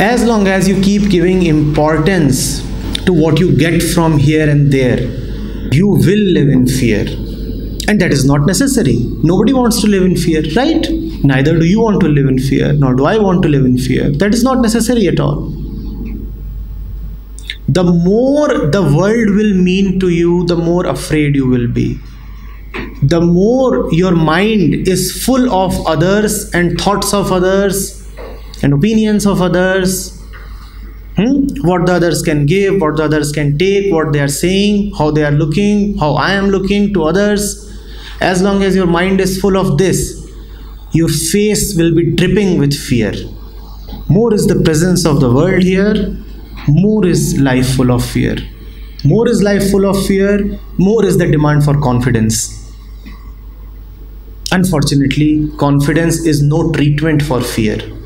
as long as you keep giving importance to what you get from here and there, you will live in fear. And that is not necessary. Nobody wants to live in fear, right? Neither do you want to live in fear, nor do I want to live in fear. That is not necessary at all. The more the world will mean to you, the more afraid you will be. The more your mind is full of others and thoughts of others and opinions of others, Hmm? What the others can give, what the others can take, what they are saying, how they are looking, how I am looking to others. As long as your mind is full of this, your face will be dripping with fear. More is the presence of the world here, more is life full of fear. More is life full of fear, more is the demand for confidence. Unfortunately, confidence is no treatment for fear